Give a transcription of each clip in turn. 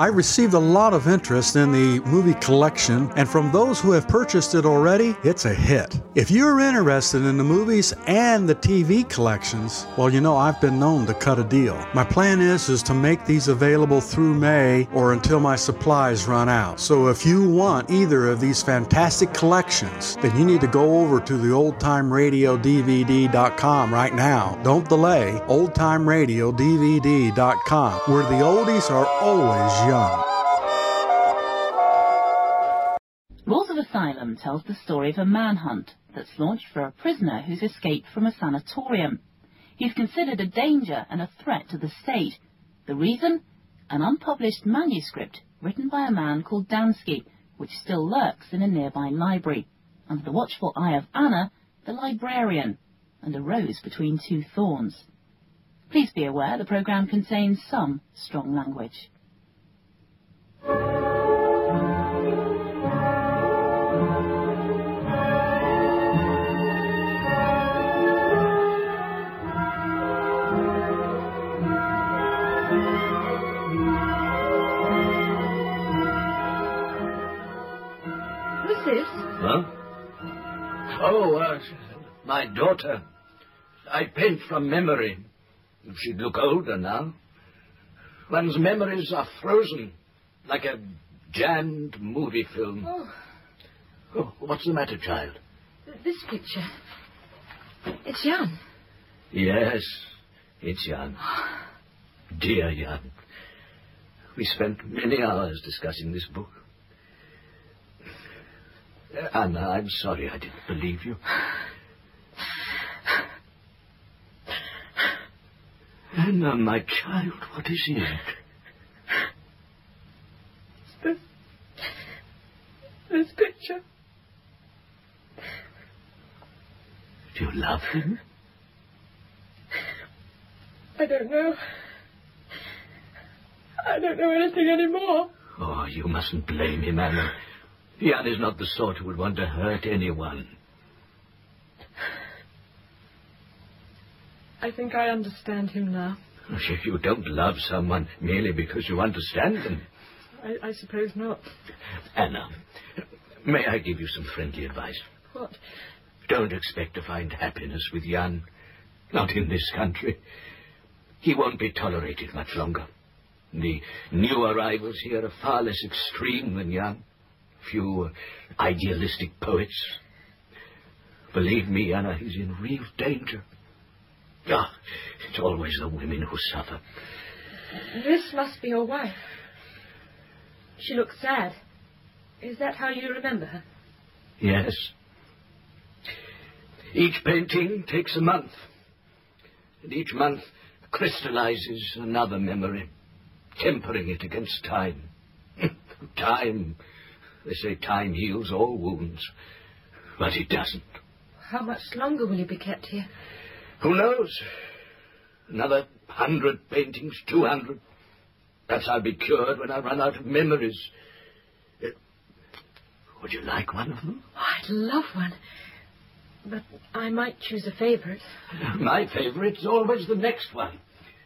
I received a lot of interest in the movie collection, and from those who have purchased it already, it's a hit. If you're interested in the movies and the TV collections, well, you know I've been known to cut a deal. My plan is is to make these available through May or until my supplies run out. So if you want either of these fantastic collections, then you need to go over to the oldtimeradiodvd.com right now. Don't delay. oldtimeradiodvd.com where the oldies are always young. Laws of Asylum tells the story of a manhunt that's launched for a prisoner who's escaped from a sanatorium. He's considered a danger and a threat to the state. The reason? An unpublished manuscript written by a man called Dansky, which still lurks in a nearby library, under the watchful eye of Anna, the librarian, and a rose between two thorns. Please be aware the programme contains some strong language. Huh? Oh, uh, my daughter. I paint from memory. She'd look older now. One's memories are frozen, like a jammed movie film. Oh, Oh, what's the matter, child? this picture. It's Jan. Yes, it's Jan. Dear Jan. We spent many hours discussing this book. Anna, I'm sorry I didn't believe you. Anna, my child, what is it? This, this picture. Do you love him? I don't know. I don't know anything anymore. Oh, you mustn't blame him, Anna. Jan is not the sort who would want to hurt anyone. I think I understand him now. You don't love someone merely because you understand them. I, I suppose not. Anna, may I give you some friendly advice? What? Don't expect to find happiness with Jan. Not in this country. He won't be tolerated much longer. The new arrivals here are far less extreme than Jan. Few idealistic poets. Believe me, Anna, he's in real danger. Ah, it's always the women who suffer. This must be your wife. She looks sad. Is that how you remember her? Yes. Each painting takes a month. And each month crystallizes another memory, tempering it against time. time. They say time heals all wounds. But it doesn't. How much longer will you be kept here? Who knows? Another hundred paintings, two hundred. Perhaps I'll be cured when I run out of memories. Uh, Would you like one of them? Oh, I'd love one. But I might choose a favourite. My favorite's always the next one.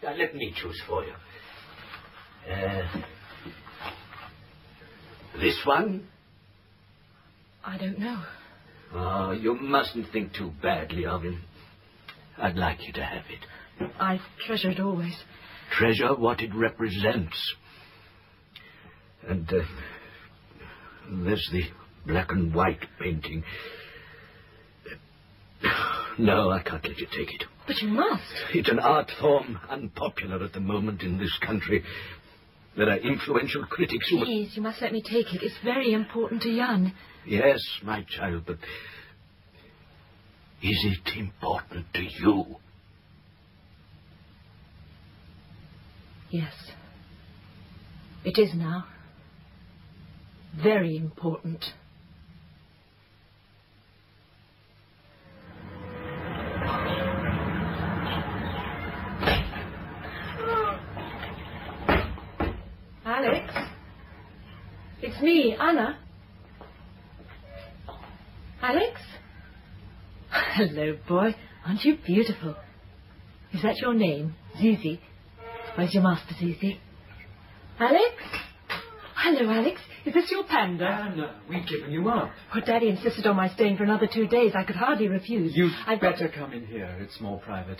Now, let me choose for you. Uh, this one? I don't know. Oh, you mustn't think too badly of him. I'd like you to have it. I treasure it always. Treasure what it represents. And uh, there's the black and white painting. No, I can't let you take it. But you must. It's an art form unpopular at the moment in this country. There are influential critics who... Please, you must let me take it. It's very important to Jan. Yes, my child, but is it important to you? Yes. It is now. Very important. Alex? It's me, Anna. Alex? Hello, boy. Aren't you beautiful? Is that your name, Zizi? Where's your master, Zizi? Alex? hello, Alex. Is this your panda? Anna, we've given you up. Oh, Daddy insisted on my staying for another two days. I could hardly refuse. You'd I've got- better come in here. It's more private.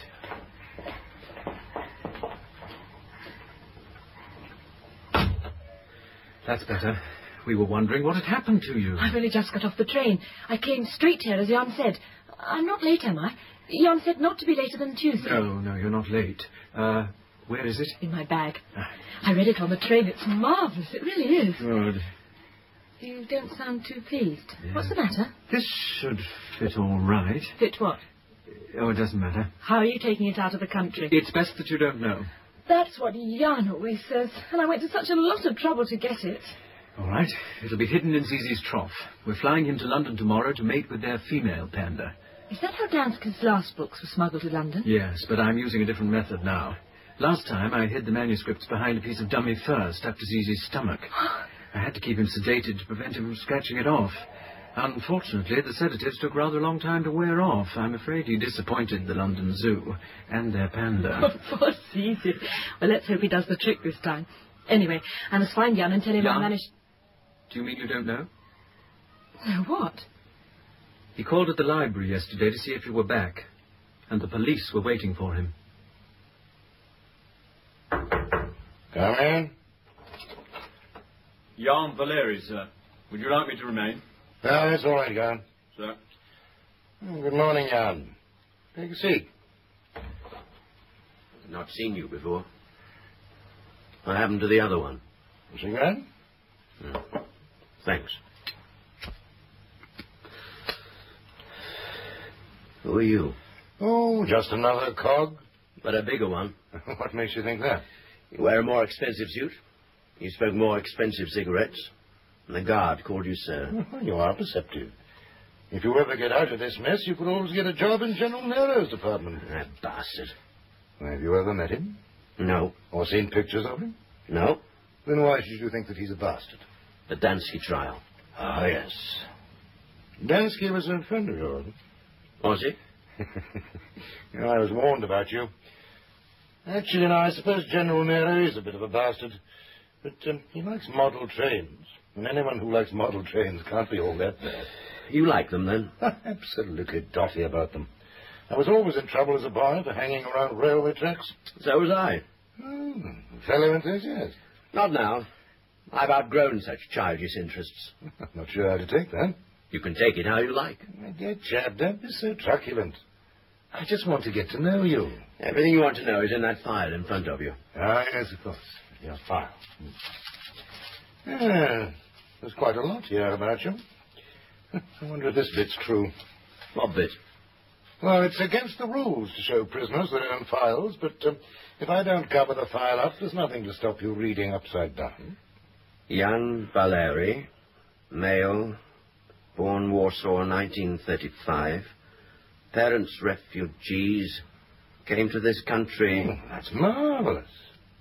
That's better. We were wondering what had happened to you. I've only just got off the train. I came straight here, as Jan said. I'm not late, am I? Jan said not to be later than Tuesday. No, no, you're not late. Uh, where is it? In my bag. Ah. I read it on the train. It's marvellous. It really is. Good. You don't sound too pleased. What's the matter? This should fit all right. Fit what? Oh, it doesn't matter. How are you taking it out of the country? It's best that you don't know. That's what Jan always says. And I went to such a lot of trouble to get it. All right. It'll be hidden in Zizi's trough. We're flying him to London tomorrow to mate with their female panda. Is that how Dansky's last books were smuggled to London? Yes, but I'm using a different method now. Last time I hid the manuscripts behind a piece of dummy fur stuck to Zizi's stomach. I had to keep him sedated to prevent him from scratching it off. Unfortunately, the sedatives took rather a long time to wear off. I'm afraid he disappointed the London Zoo and their panda. Poor Zizi. Well, let's hope he does the trick this time. Anyway, I must find Jan and tell him I Jan? managed... Do you mean you don't know? No, what? He called at the library yesterday to see if you were back, and the police were waiting for him. Come in. Jan Valeri, sir. Would you like me to remain? No, that's all right, Jan. Sir. Oh, Good morning, Jan. Take a seat. Not seen you before. What happened to the other one? A cigarette? Hmm. Thanks. Who are you? Oh, just another cog. But a bigger one. what makes you think that? You wear a more expensive suit. You smoke more expensive cigarettes. The guard called you sir. You are perceptive. If you ever get out of this mess, you could always get a job in General Nero's department. That bastard. Have you ever met him? No. Or seen pictures of him? No. Then why should you think that he's a bastard? The Dansky trial. Ah, yes. Dansky was a friend of yours. Was he? you know, I was warned about you. Actually, now, I suppose General Nero is a bit of a bastard. But um, he likes model trains. And anyone who likes model trains can't be all that bad. You like them then? Absolutely dotty about them. I was always in trouble as a boy for hanging around railway tracks. So was I. Hmm, fellow enthusiast. Not now. I've outgrown such childish interests. I'm not sure how to take that. You can take it how you like. My dear chap, don't be so truculent. I just want to get to know you. Everything you want to know is in that file in front of you. Ah, yes, of course. Your file. Hmm. There's quite a lot here about you. I wonder if this bit's true. What bit? Well, it's against the rules to show prisoners their own files, but um, if I don't cover the file up, there's nothing to stop you reading upside down. Jan Valeri, male, born Warsaw 1935, parents refugees, came to this country. Oh, that's marvelous.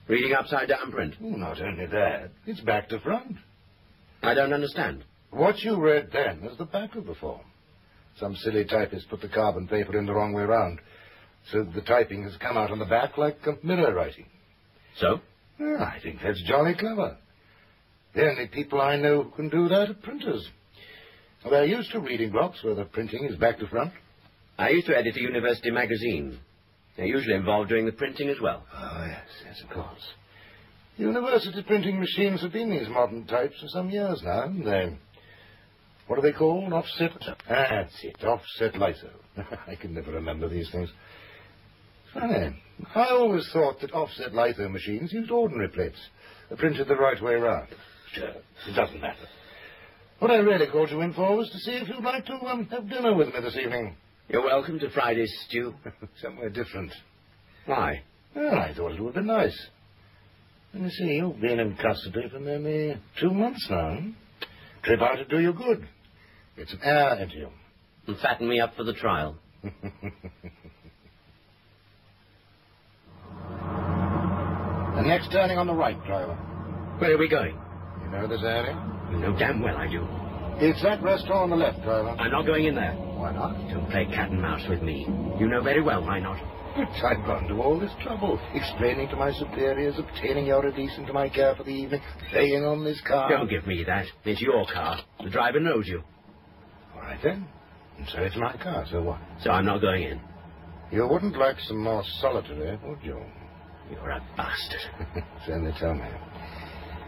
Reading upside down print. Oh, not only that, it's back to front. I don't understand. What you read then is the back of the form. Some silly typist put the carbon paper in the wrong way round, so the typing has come out on the back like mirror writing. So? Well, I think that's jolly clever. The only people I know who can do that are printers. They're used to reading blocks where the printing is back to front. I used to edit a university magazine. They're usually involved doing the printing as well. Oh, yes, yes, of course. University printing machines have been these modern types for some years now, haven't they? What are they called? Offset? Ah, that's it, offset litho. I can never remember these things. Funny. I always thought that offset litho machines used ordinary plates, printed the right way round. Sure, it doesn't matter. What I really called you in for was to see if you'd like to um, have dinner with me this evening. You're welcome to Friday's stew. Somewhere different. Why? Well, I thought it would be nice. And you see, you've been in custody for nearly two months now. hmm? Trip out to do you good. It's an air into you. And fatten me up for the trial. The next turning on the right, driver. Where are we going? You know this area? You know damn well I do. It's that restaurant on the left, driver. I'm not going in there. Why not? Don't play cat and mouse with me. You know very well why not. But I've gone to all this trouble, explaining to my superiors, obtaining your release into my care for the evening, paying on this car. Don't give me that. It's your car. The driver knows you. All right, then. And so it's my car, so what? So I'm not going in. You wouldn't like some more solitary, would you? You're a bastard. they tell me.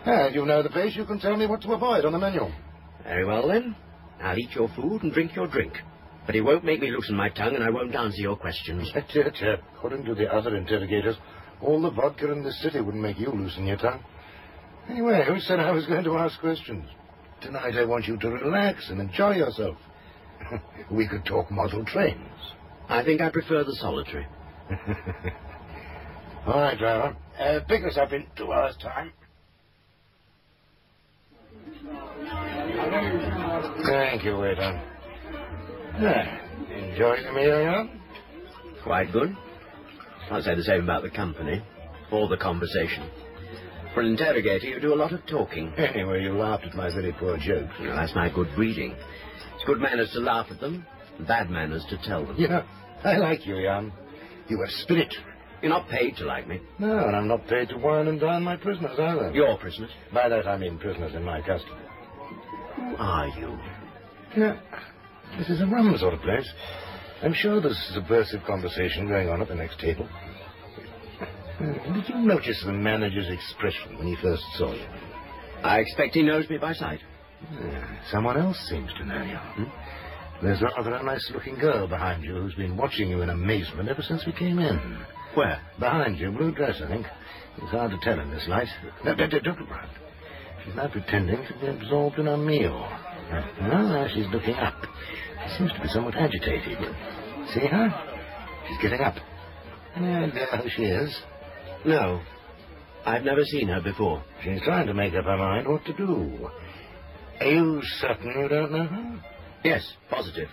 Ah, you know the place. You can tell me what to avoid on the menu. Very well, then. I'll eat your food and drink your drink. But he won't make me loosen my tongue, and I won't answer your questions. Chip, chip. According to the other interrogators, all the vodka in the city wouldn't make you loosen your tongue. Anyway, who said I was going to ask questions? Tonight I want you to relax and enjoy yourself. we could talk model trains. I think I prefer the solitary. All right, driver. Uh, pick us up in two hours' time. Thank you, waiter. Ah, enjoying the meal, yeah? Quite good. I'd say the same about the company. Or the conversation. For an interrogator, you do a lot of talking. Anyway, you laughed at my very poor jokes. Well, that's my good breeding. It's good manners to laugh at them, bad manners to tell them. Yeah, I like you, Jan. You have spirit. You're not paid to like me. No, and I'm not paid to wine and dine my prisoners either. Your prisoners. By that I mean prisoners in my custody. Who are you? Yeah, this is a rum sort of place. I'm sure there's subversive conversation going on at the next table. Did you notice the manager's expression when he first saw you? I expect he knows me by sight. Someone else seems to know you. Hmm? There's rather a nice-looking girl behind you who's been watching you in amazement ever since we came in. Where? Behind you, blue dress, I think. It's hard to tell in this light. No, don't, look round. She's now pretending to be absorbed in her meal. Uh, now she's looking up. She seems to be somewhat agitated. See her? She's getting up. Yeah, there she is. No. I've never seen her before. She's trying to make up her mind what to do. Are you certain you don't know her? Yes, positive.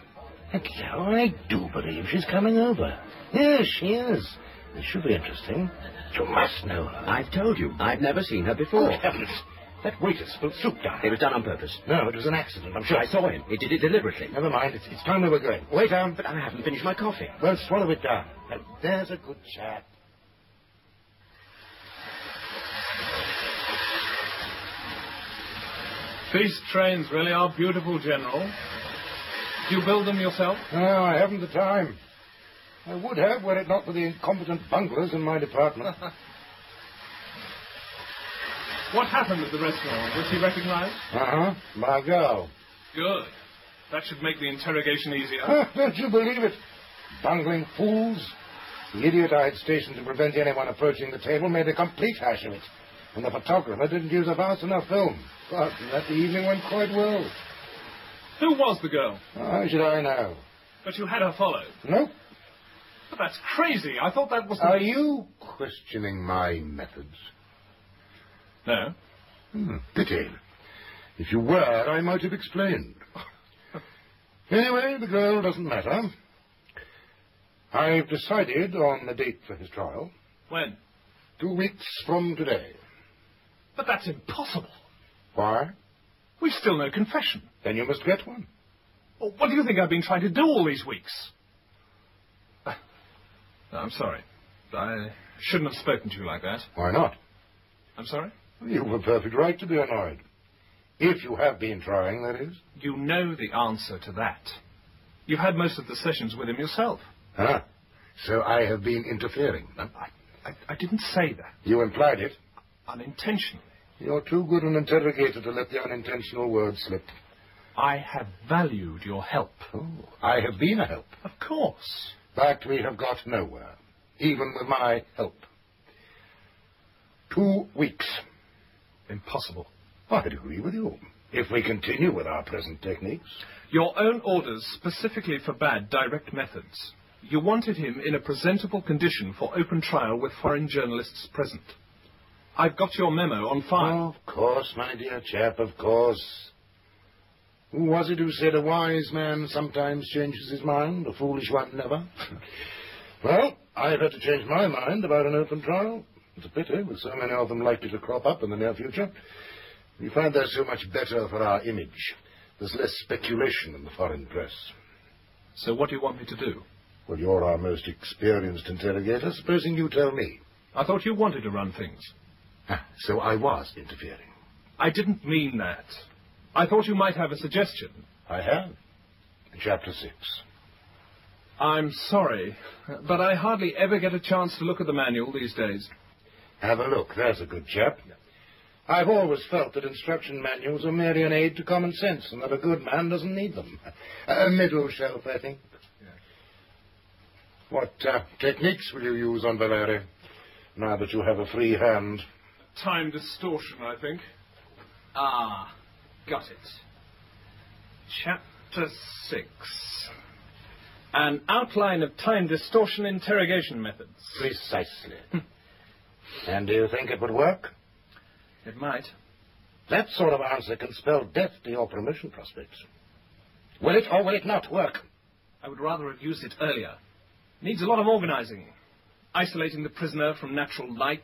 Hello, I do believe she's coming over. Yes, she is. This should be interesting. You must know her. I've told you, I've never seen her Oh, before. heavens. That waiter spilled soup down. It was done on purpose. No, it was an accident, I'm sure. I saw him. He did it deliberately. Never mind. It's, it's time we were going. Wait down. But I haven't finished my coffee. Well, swallow it down. Now, there's a good chap. These trains really are beautiful, General. Do you build them yourself? No, I haven't the time. I would have, were it not for the incompetent bunglers in my department. What happened at the restaurant? Was he recognized? uh-huh. My girl. Good. That should make the interrogation easier. Don't you believe it? Bungling fools. The idiot I had stationed to prevent anyone approaching the table made a complete hash of it. And the photographer didn't use a fast enough film. But that the evening went quite well. Who was the girl? How should I know? But you had her followed. Nope. But that's crazy. I thought that was the... Are you questioning my methods? No. Hmm, pity. If you were, I might have explained. anyway, the girl doesn't matter. I've decided on the date for his trial. When? Two weeks from today. But that's impossible. Why? We've still no confession. Then you must get one. Well, what do you think I've been trying to do all these weeks? Uh, I'm sorry. I shouldn't have spoken to you like that. Why not? I'm sorry? You've a perfect right to be annoyed. If you have been trying, that is. You know the answer to that. You've had most of the sessions with him yourself. Ah, so I have been interfering. huh? I, I, I didn't say that. You implied it. Unintentionally. You're too good an interrogator to let the unintentional word slip. I have valued your help. Oh, I have been a help. Of course. But we have got nowhere, even with my help. Two weeks. Impossible. I'd agree with you. If we continue with our present techniques. Your own orders specifically forbade direct methods. You wanted him in a presentable condition for open trial with foreign journalists present. I've got your memo on file. Of course, my dear chap, of course. Who was it who said a wise man sometimes changes his mind, a foolish one never? well, I've had to change my mind about an open trial. It's a pity, with so many of them likely to crop up in the near future. We find they're so much better for our image. There's less speculation in the foreign press. So what do you want me to do? Well, you're our most experienced interrogator. Supposing you tell me. I thought you wanted to run things. Ah, so I was interfering. I didn't mean that. I thought you might have a suggestion. I have. Chapter 6. I'm sorry, but I hardly ever get a chance to look at the manual these days. Have a look. There's a good chap. I've always felt that instruction manuals are merely an aid to common sense and that a good man doesn't need them. A middle shelf, I think. What uh, techniques will you use on Valeri, now that you have a free hand? Time distortion, I think. Ah, got it. Chapter 6. An outline of time distortion interrogation methods. Precisely. and do you think it would work? It might. That sort of answer can spell death to your promotion prospects. Will it or will it not work? I would rather have used it earlier. Needs a lot of organizing. Isolating the prisoner from natural light,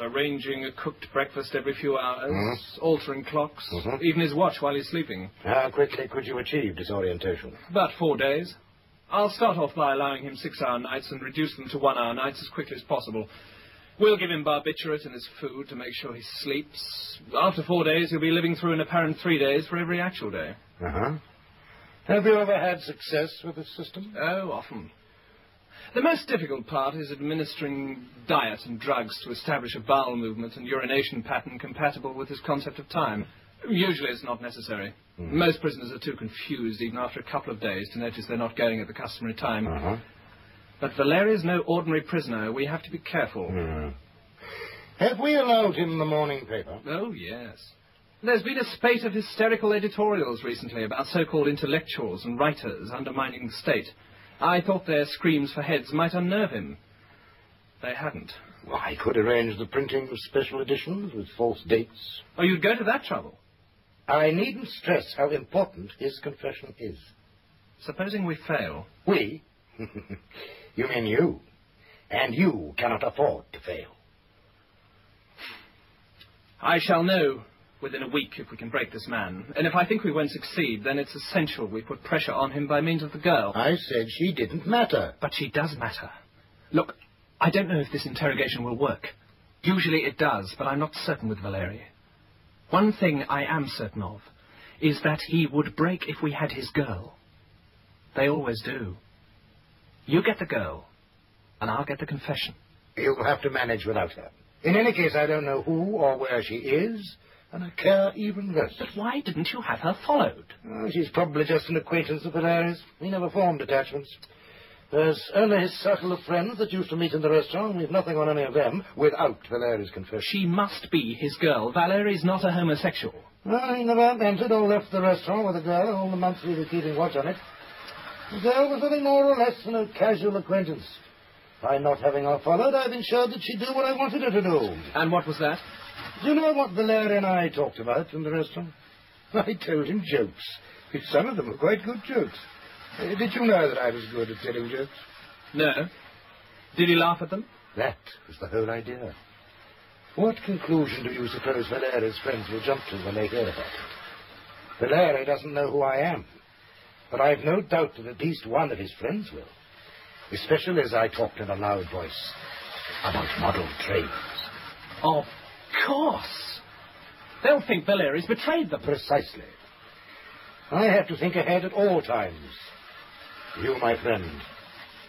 arranging a cooked breakfast every few hours, Mhm. altering clocks, Mhm. even his watch while he's sleeping. How quickly could you achieve disorientation? About four days. I'll start off by allowing him six-hour nights and reduce them to one-hour nights as quickly as possible. We'll give him barbiturate in his food to make sure he sleeps. After four days, he'll be living through an apparent three days for every actual day. Uh-huh. Have you ever had success with this system? Oh, often. The most difficult part is administering diet and drugs to establish a bowel movement and urination pattern compatible with his concept of time. Usually it's not necessary. Most prisoners are too confused even after a couple of days to notice they're not going at the customary time. Uh-huh. But Valeri's no ordinary prisoner. We have to be careful. Hmm. Have we allowed him the morning paper? Oh, yes. There's been a spate of hysterical editorials recently about so-called intellectuals and writers undermining the state. I thought their screams for heads might unnerve him. They hadn't. Well, I could arrange the printing of special editions with false dates. Oh, you'd go to that trouble. I needn't stress how important his confession is. Supposing we fail. We? you mean you. And you cannot afford to fail. I shall know within a week if we can break this man. And if I think we won't succeed, then it's essential we put pressure on him by means of the girl. I said she didn't matter. But she does matter. Look, I don't know if this interrogation will work. Usually it does, but I'm not certain with Valeri. One thing I am certain of is that he would break if we had his girl. They always do. You get the girl, and I'll get the confession. You'll have to manage without her. In any case, I don't know who or where she is, and I care even less. But why didn't you have her followed? Oh, she's probably just an acquaintance of Valeri's. We never formed attachments. There's only his circle of friends that used to meet in the restaurant. We've nothing on any of them without Valeri's confession. She must be his girl. Valeri's not a homosexual. Well, he never entered or left the restaurant with a girl all the months we were keeping watch on it. The girl was nothing more or less than a casual acquaintance. By not having her followed, I've ensured that she'd do what I wanted her to do. And what was that? Do you know what Valeri and I talked about in the restaurant? I told him jokes. which Some of them were quite good jokes. Uh, did you know that I was good at telling jokes? No. Did he laugh at them? That was the whole idea. What conclusion do you suppose Valeri's friends will jump to when they hear about it? Valeri doesn't know who I am. But I've no doubt that at least one of his friends will. Especially as I talked in a loud voice about model trains. Of course. They'll think Valeri's betrayed them. Precisely. I have to think ahead at all times. You, my friend,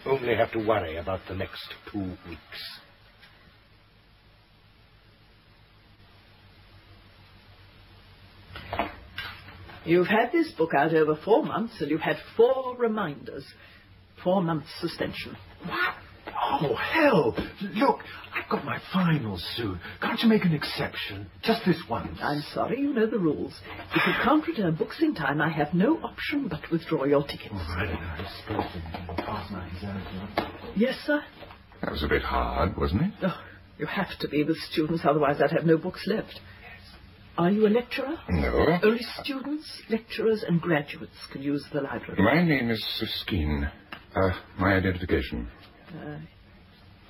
only have to worry about the next two weeks. You've had this book out over four months, and you've had four reminders. Four months suspension. What? Oh, hell! Look, I've got my finals soon. Can't you make an exception? Just this once. I'm sorry, you know the rules. If you can't return books in time, I have no option but to withdraw your tickets. All right, I suppose pass my exam. Yes, sir? That was a bit hard, wasn't it? Oh, you have to be with students, otherwise I'd have no books left. Are you a lecturer? No. Only students, lecturers, and graduates can use the library. My name is Skeen. Uh, my identification. Uh,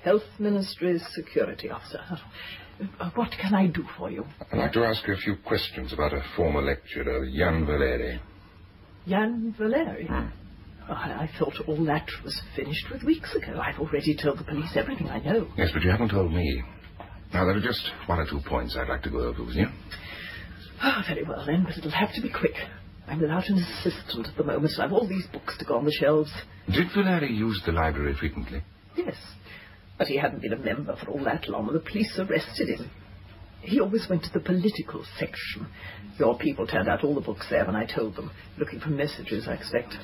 Health Ministry's security officer. Uh, what can I do for you? I'd like to ask you a few questions about a former lecturer, Jan Valeri. Jan Valeri? Oh, I, I thought all that was finished with weeks ago. I've already told the police everything I know. Yes, but you haven't told me. Now, there are just one or two points I'd like to go over with you. Oh, very well then, but it'll have to be quick. I'm without an assistant at the moment, so I've all these books to go on the shelves. Did Valeri use the library frequently? Yes, but he hadn't been a member for all that long when the police arrested him. He always went to the political section. Your people turned out all the books there when I told them, looking for messages, I expect.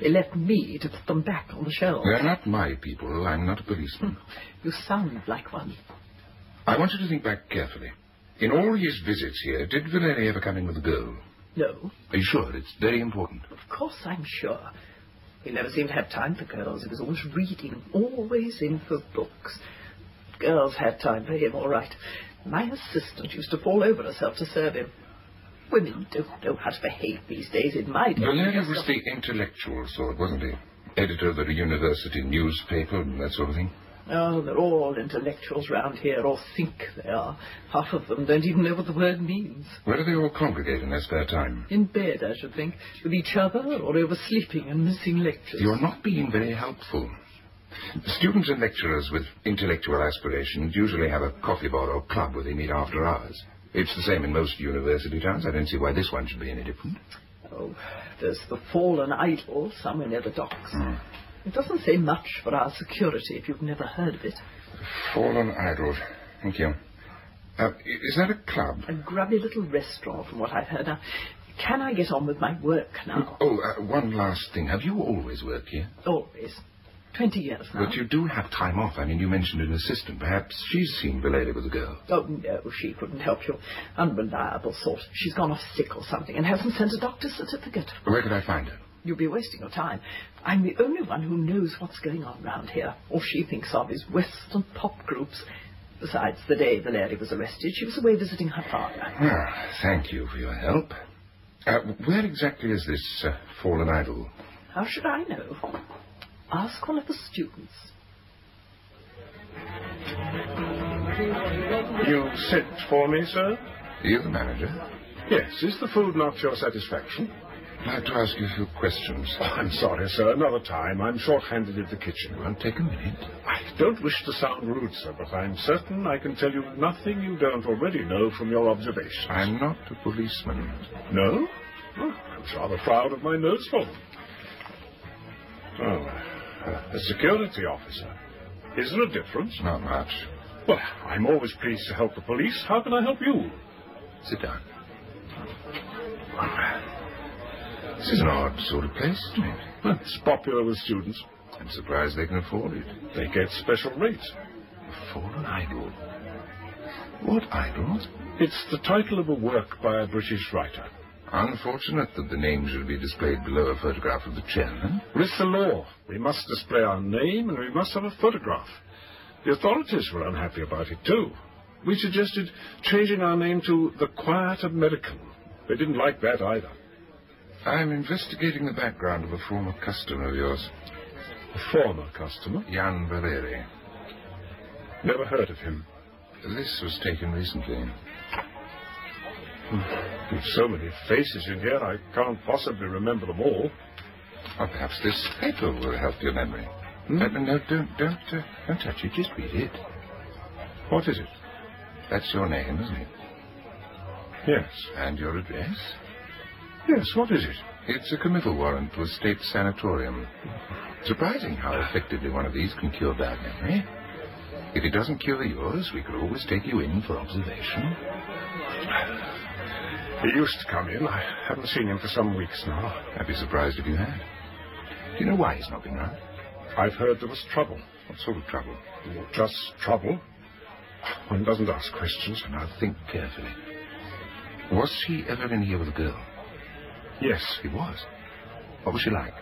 They left me to put them back on the shelves. They're not my people. I'm not a policeman. Hmm. You sound like one. I want you to think back carefully. In all his visits here, did Valeri ever come in with a girl? No, Are you sure? It's very important. of course I'm sure. He never seemed to have time for girls. He was always reading, always in for books. Girls had time for him, all right. My assistant used to fall over herself to serve him. Women don't know how to behave these days in my day. Valeri was the intellectual sort, wasn't he? Editor of the university newspaper and that sort of thing. Oh, they're all intellectuals round here, or think they are. Half of them don't even know what the word means. Where do they all congregate in their spare time? In bed, I should think, with each other, or oversleeping and missing lectures. You're not being very helpful. Students and lecturers with intellectual aspirations usually have a coffee bar or club where they meet after hours. It's the same in most university towns. I don't see why this one should be any different. Oh, there's the Fallen Idol somewhere near the docks. Hmm. It doesn't say much for our security if you've never heard of it. Fallen Idols. Thank you. Uh, is that a club? A grubby little restaurant, from what I've heard. Now, can I get on with my work now? Oh, uh, one last thing. Have you always worked here? Always. Twenty years now. But you do have time off. I mean, you mentioned an assistant. Perhaps she's seen Valeri with a girl. Oh, no, she couldn't help you. Unreliable sort. She's gone off sick or something and hasn't sent a doctor's certificate. Where could I find her? You'll be wasting your time. I'm the only one who knows what's going on round here. All she thinks of is Western pop groups. Besides, the day Valeri was arrested, she was away visiting her father. Ah, thank you for your help. Uh, where exactly is this uh, fallen idol? How should I know? Ask one of the students. You sent for me, sir? You the manager? Yes. Is the food not your satisfaction? I'd like to ask you a few questions. Oh, I'm sorry, sir. Another time. I'm short-handed in the kitchen. Won't take a minute. I don't wish to sound rude, sir, but I'm certain I can tell you nothing you don't already know from your observations. I'm not a policeman. No? Oh, I'm rather proud of my nose for them. Oh, uh, a security officer. Is there a difference? Not much. Well, I'm always pleased to help the police. How can I help you? Sit down. This is an odd sort of place? Well, it's popular with students. I'm surprised they can afford it. They get special rates. A fallen idol. What idol? It's the title of a work by a British writer. Unfortunate that the name should be displayed below a photograph of the chairman. It's the law. We must display our name and we must have a photograph. The authorities were unhappy about it too. We suggested changing our name to the Quiet American. They didn't like that either. I'm investigating the background of a former customer of yours, A former customer? Jan Valeri. Never heard of him. This was taken recently. With so many faces in here, I can't possibly remember them all. Or perhaps this paper will help your memory. Uh, no, don't, don't, uh, don't touch it. Just read it. What is it? That's your name, isn't it? Yes. And your address? Yes, what is it? It's a committal warrant to a state sanatorium. Surprising how effectively one of these can cure bad memory. If it doesn't cure yours, we could always take you in for observation. He used to come in. I haven't seen him for some weeks now. I'd be surprised if you had. Do you know why he's not been round? I've heard there was trouble. What sort of trouble? Just trouble. One doesn't ask questions. Now think carefully. Was he ever in here with a girl? Yes. He was. What was she like?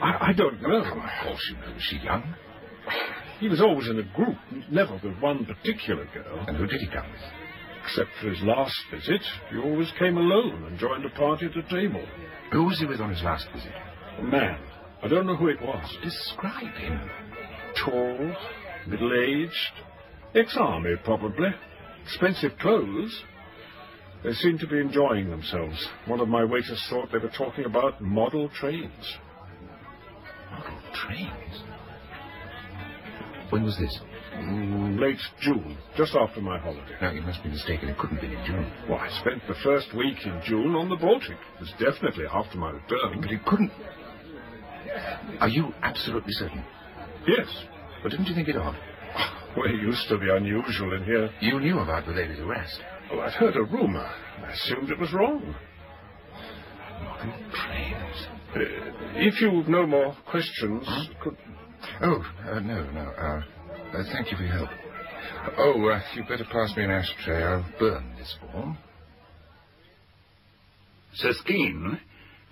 I, I don't know. On, of course you know. Was she young? He was always in a group, never with one particular girl. And who did he come with? Except for his last visit, he always came alone and joined a party at a table. Who was he with on his last visit? A man. I don't know who it was. Describe him. Tall, middle-aged, ex-army probably. Expensive clothes. They seemed to be enjoying themselves. One of my waiters thought they were talking about model trains. Model trains. When was this? Mm, late June, just after my holiday. No, you must be mistaken. It couldn't be in June. Well, I spent the first week in June on the Baltic. It was definitely after my return. But it couldn't. Are you absolutely certain? Yes. But didn't you think it odd? We're used to the unusual in here. You knew about the lady's arrest. Well, I'd heard a rumor. I assumed it was wrong. Model trains. Uh, if you've no more questions, Huh? could... Oh, uh, no, no. Uh, uh, thank you for your help. Oh, uh, you'd better pass me an ashtray. I'll burn this form. Sir Skeen,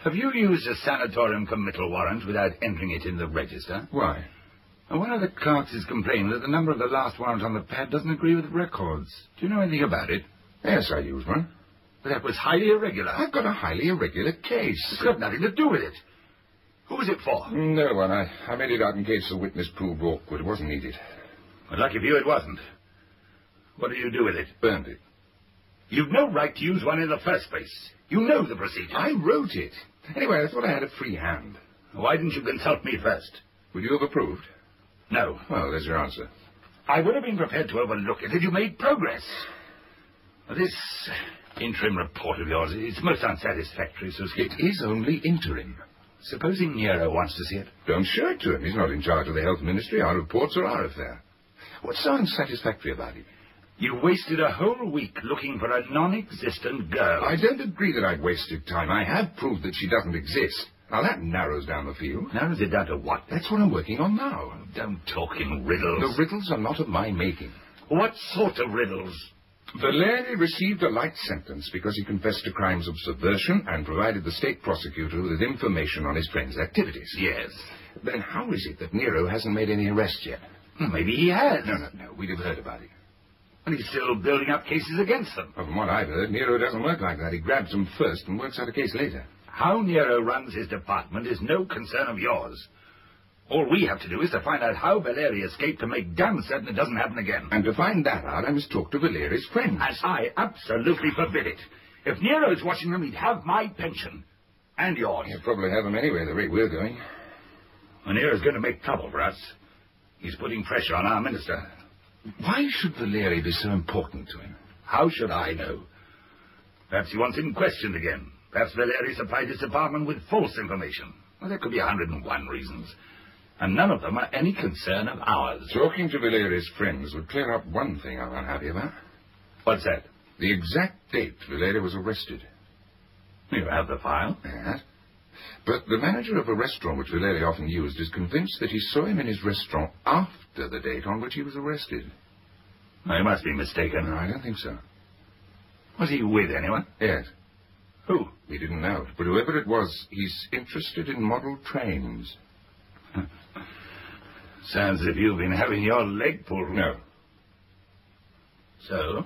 have you used a sanatorium committal warrant without entering it in the register? Why? One of the clerks has complained that the number of the last warrant on the pad doesn't agree with the records. Do you know anything about it? Yes, I used one. But that was highly irregular. I've got a highly irregular case. It's got nothing to do with it. Who was it for? No one. I, I made it out in case the witness proved awkward. It wasn't needed. Well, lucky for you it wasn't. What did you do with it? Burned it. You've no right to use one in the first place. You know the procedure. I wrote it. Anyway, I thought I had a free hand. Why didn't you consult me first? Would you have approved? No. Well, there's your answer. I would have been prepared to overlook it had you made progress. This interim report of yours is most unsatisfactory, Skeen. It is only interim. Supposing Nero wants to see it? Don't show it to him. He's not in charge of the health ministry. Our reports are our affair. What's so unsatisfactory about it? You wasted a whole week looking for a non-existent girl. I don't agree that I've wasted time. I have proved that she doesn't exist. Now that narrows down the field. Narrows it down to what? That's what I'm working on now. Don't talk in riddles. The riddles are not of my making. What sort of riddles? Valeri received a light sentence because he confessed to crimes of subversion and provided the state prosecutor with information on his friend's activities. Yes. Then how is it that Nero hasn't made any arrests yet? Well, maybe he has. No, no, no. We'd have heard about it. And he's still building up cases against them. Well, from what I've heard, Nero doesn't work like that. He grabs them first and works out a case later. How Nero runs his department is no concern of yours. All we have to do is to find out how Valeri escaped to make damn certain it doesn't happen again. And to find that out, I must talk to Valeri's friends. And I absolutely forbid it. If Nero's watching them, he'd have my pension. And yours. He'll probably have them anyway, the rate we're going. And Nero's going to make trouble for us. He's putting pressure on our minister. Why should Valeri be so important to him? How should I know? Perhaps he wants him questioned again. Perhaps Valeri supplied his department with false information. Well, there could be a hundred and one reasons. And none of them are any concern of ours. Talking to Valeri's friends would clear up one thing I'm unhappy about. What's that? The exact date Valeri was arrested. You have the file? Yes. But the manager of a restaurant which Valeri often used is convinced that he saw him in his restaurant after the date on which he was arrested. No, you must be mistaken. No, I don't think so. Was he with anyone? Yes. Who? We didn't know. But whoever it was, he's interested in model trains. Sounds as if you've been having your leg pulled. No. So?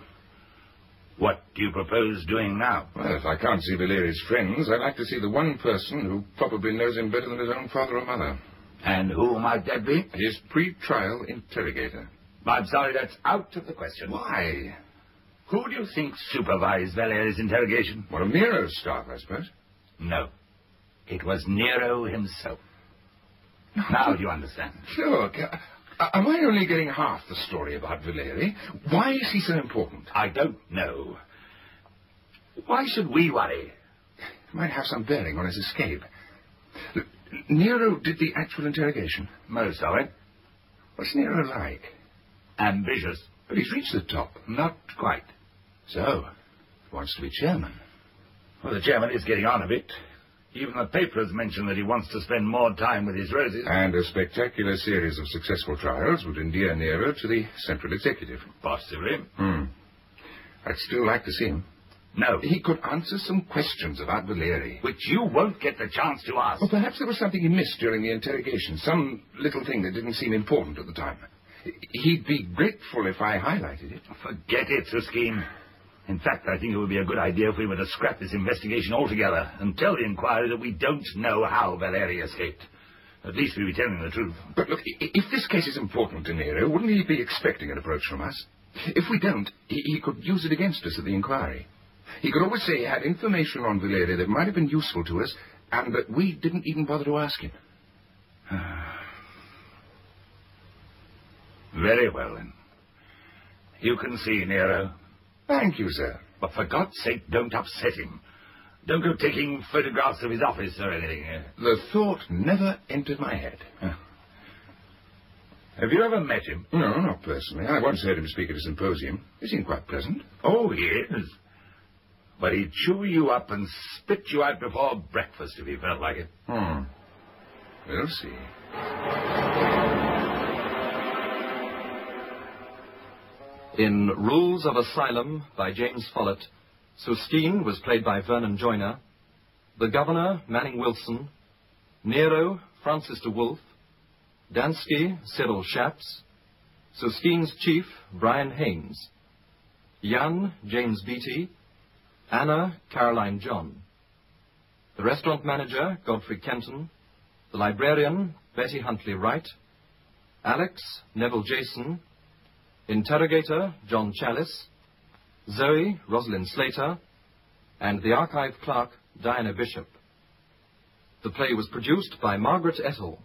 What do you propose doing now? Well, if I can't see Valeri's friends, I'd like to see the one person who probably knows him better than his own father or mother. And who might that be? His pre-trial interrogator. I'm sorry, that's out of the question. Why? Who do you think supervised Valeri's interrogation? One of Nero's staff, I suppose. No. It was Nero himself. Now do you understand? Look, uh, am I only getting half the story about Valeri? Why is he so important? I don't know. Why should we worry? It might have some bearing on his escape. Look, Nero did the actual interrogation. Most of it. What's Nero like? Ambitious. But he's reached the top. Not quite. So, wants to be chairman. Well, the chairman is getting on a bit. Even the papers mention that he wants to spend more time with his roses. And a spectacular series of successful trials would endear Nero to the central executive. Possibly. Hmm. I'd still like to see him. No. He could answer some questions about Valeri. Which you won't get the chance to ask. Well, perhaps there was something he missed during the interrogation. Some little thing that didn't seem important at the time. He'd be grateful if I highlighted it. Forget it, Suskeen. In fact, I think it would be a good idea if we were to scrap this investigation altogether and tell the inquiry that we don't know how Valeri escaped. At least we'd be telling the truth. But look, if this case is important to Nero, wouldn't he be expecting an approach from us? If we don't, he, he could use it against us at the inquiry. He could always say he had information on Valeri that might have been useful to us, and that we didn't even bother to ask him. Very well, then. You can see Nero. Thank you, sir. But for God's sake, don't upset him. Don't go taking photographs of his office or anything. The thought never entered my head. Have you ever met him? No, not personally. I once heard him speak at a symposium. He seemed quite pleasant. Oh, he is. But he'd chew you up and spit you out before breakfast if he felt like it. Hmm. We'll see. In Rules of Asylum by James Follett, Sustine was played by Vernon Joyner, the Governor, Manning Wilson, Nero, Francis de Wolff, Dansky, Cyril Shaps, Sustine's chief, Brian Haynes, Jan, James Beattie, Anna, Caroline John, the restaurant manager, Godfrey Kenton, the librarian, Betty Huntley Wright, Alex, Neville Jason, interrogator, John Challis, Zoe, Rosalind Slater, and the archive clerk, Diana Bishop. The play was produced by Margaret Etall